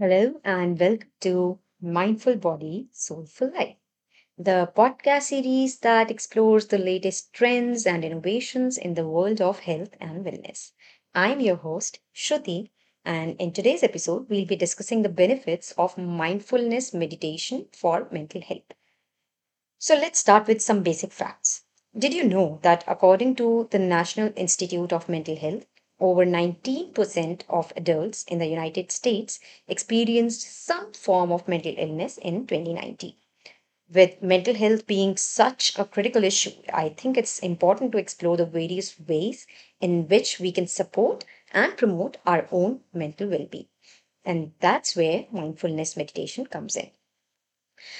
Hello and welcome to Mindful Body, Soulful Life, the podcast series that explores the latest trends and innovations in the world of health and wellness. I'm your host, Shruti, and in today's episode, we'll be discussing the benefits of mindfulness meditation for mental health. So let's start with some basic facts. Did you know that according to the National Institute of Mental Health, over 19% of adults in the United States experienced some form of mental illness in 2019? With mental health being such a critical issue, I think it's important to explore the various ways in which we can support and promote our own mental well being. And that's where mindfulness meditation comes in.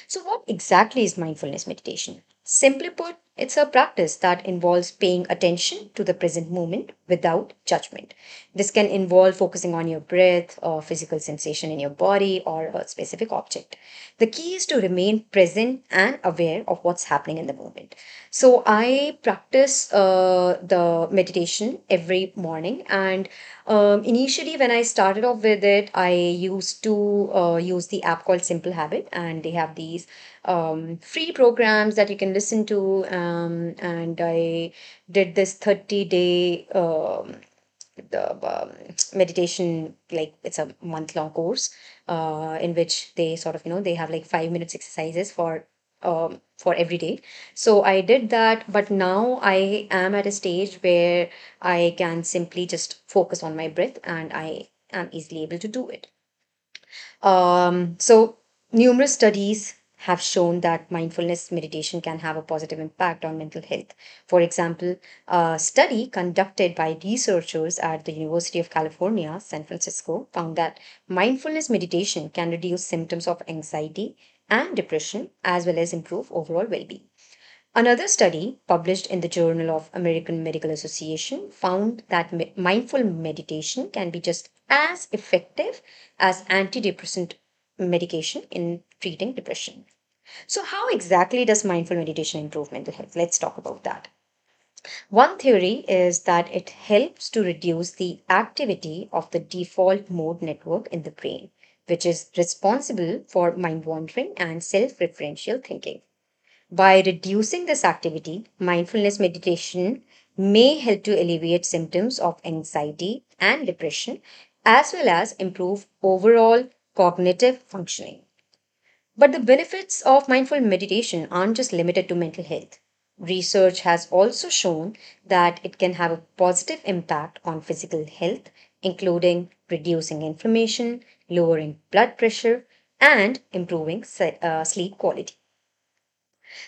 So, what exactly is mindfulness meditation? Simply put, it's a practice that involves paying attention to the present moment without judgment. This can involve focusing on your breath or physical sensation in your body or a specific object. The key is to remain present and aware of what's happening in the moment. So, I practice uh, the meditation every morning, and um, initially, when I started off with it, I used to uh, use the app called Simple Habit, and they have these um, free programs that you can listen to. And I did this 30 day um, the um, meditation, like it's a month long course uh, in which they sort of, you know, they have like five minutes exercises for um, for every day. So I did that, but now I am at a stage where I can simply just focus on my breath and I am easily able to do it. Um, so, numerous studies have shown that mindfulness meditation can have a positive impact on mental health. For example, a study conducted by researchers at the University of California, San Francisco, found that mindfulness meditation can reduce symptoms of anxiety and depression as well as improve overall well being. Another study published in the Journal of American Medical Association found that mi- mindful meditation can be just as effective as antidepressant medication in treating depression. So, how exactly does mindful meditation improve mental health? Let's talk about that. One theory is that it helps to reduce the activity of the default mode network in the brain, which is responsible for mind wandering and self referential thinking. By reducing this activity, mindfulness meditation may help to alleviate symptoms of anxiety and depression, as well as improve overall cognitive functioning. But the benefits of mindful meditation aren't just limited to mental health. Research has also shown that it can have a positive impact on physical health, including reducing inflammation, lowering blood pressure, and improving uh, sleep quality.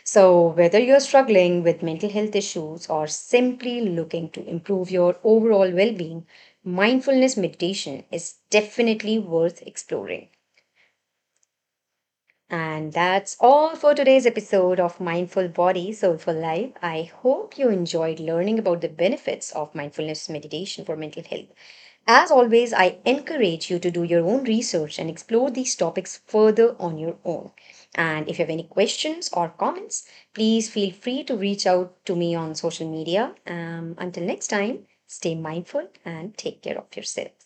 So, whether you're struggling with mental health issues or simply looking to improve your overall well being, mindfulness meditation is definitely worth exploring. And that's all for today's episode of Mindful Body, Soulful Life. I hope you enjoyed learning about the benefits of mindfulness meditation for mental health. As always, I encourage you to do your own research and explore these topics further on your own. And if you have any questions or comments, please feel free to reach out to me on social media. Um, until next time, stay mindful and take care of yourself.